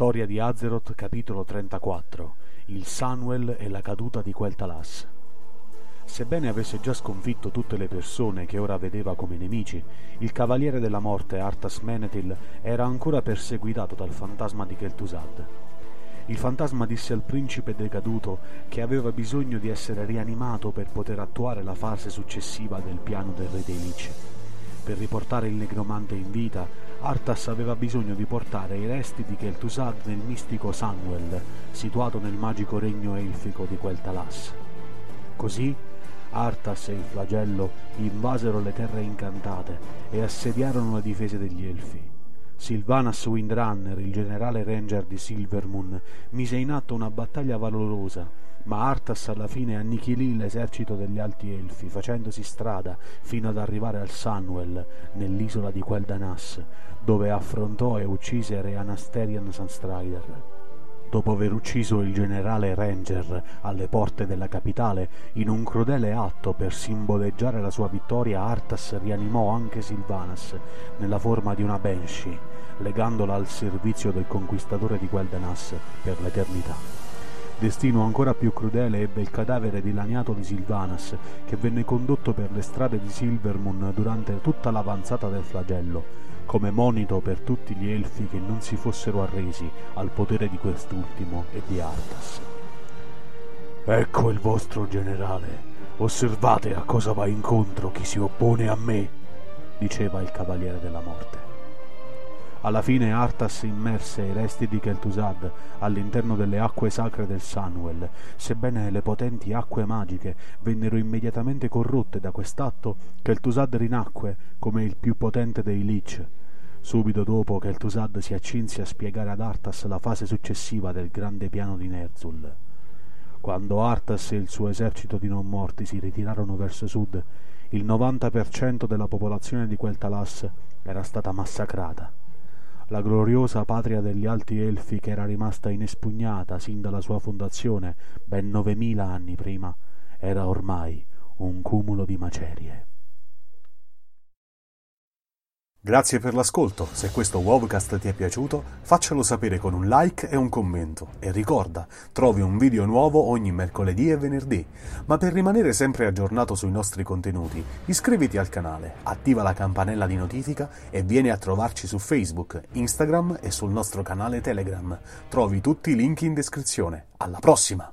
Storia di Azeroth, capitolo 34 Il Sunwell e la caduta di Quel'Thalas Sebbene avesse già sconfitto tutte le persone che ora vedeva come nemici, il Cavaliere della Morte Arthas Menethil era ancora perseguitato dal fantasma di Kel'Thuzad. Il fantasma disse al principe decaduto che aveva bisogno di essere rianimato per poter attuare la fase successiva del piano del re dei Lich. Per riportare il negromante in vita, Arthas aveva bisogno di portare i resti di Kel'Thuzad nel mistico Sunwell, situato nel magico regno elfico di Quel'Thalas. Così Arthas e il flagello invasero le terre incantate e assediarono le difese degli Elfi. Sylvanas Windrunner, il generale ranger di Silvermoon, mise in atto una battaglia valorosa, ma Arthas alla fine annichilì l'esercito degli Alti Elfi, facendosi strada fino ad arrivare al Sunwell, nell'isola di Quel'Danas, dove affrontò e uccise Re Anasterian Sunstrider. Dopo aver ucciso il generale Ranger alle porte della capitale, in un crudele atto per simboleggiare la sua vittoria, Arthas rianimò anche Sylvanas nella forma di una Banshee, legandola al servizio del conquistatore di Quel'Danas per l'eternità. Destino ancora più crudele ebbe il cadavere dilaniato di Sylvanas, che venne condotto per le strade di Silvermoon durante tutta l'avanzata del flagello, come monito per tutti gli elfi che non si fossero arresi al potere di quest'ultimo e di Arthas. Ecco il vostro generale. Osservate a cosa va incontro chi si oppone a me, diceva il cavaliere della morte. Alla fine Arthas immerse i resti di Kel'Thuzad all'interno delle acque sacre del Sunwell, sebbene le potenti acque magiche vennero immediatamente corrotte da quest'atto, Kel'Thuzad rinacque come il più potente dei Lich, Subito dopo Tusad si accinse a spiegare ad Arthas la fase successiva del grande piano di Nerzul. Quando Arthas e il suo esercito di non morti si ritirarono verso sud, il 90% della popolazione di quel Talas era stata massacrata. La gloriosa patria degli alti elfi che era rimasta inespugnata sin dalla sua fondazione ben novemila anni prima, era ormai un cumulo di macerie. Grazie per l'ascolto, se questo Wowcast ti è piaciuto faccelo sapere con un like e un commento e ricorda, trovi un video nuovo ogni mercoledì e venerdì, ma per rimanere sempre aggiornato sui nostri contenuti iscriviti al canale, attiva la campanella di notifica e vieni a trovarci su Facebook, Instagram e sul nostro canale Telegram. Trovi tutti i link in descrizione. Alla prossima!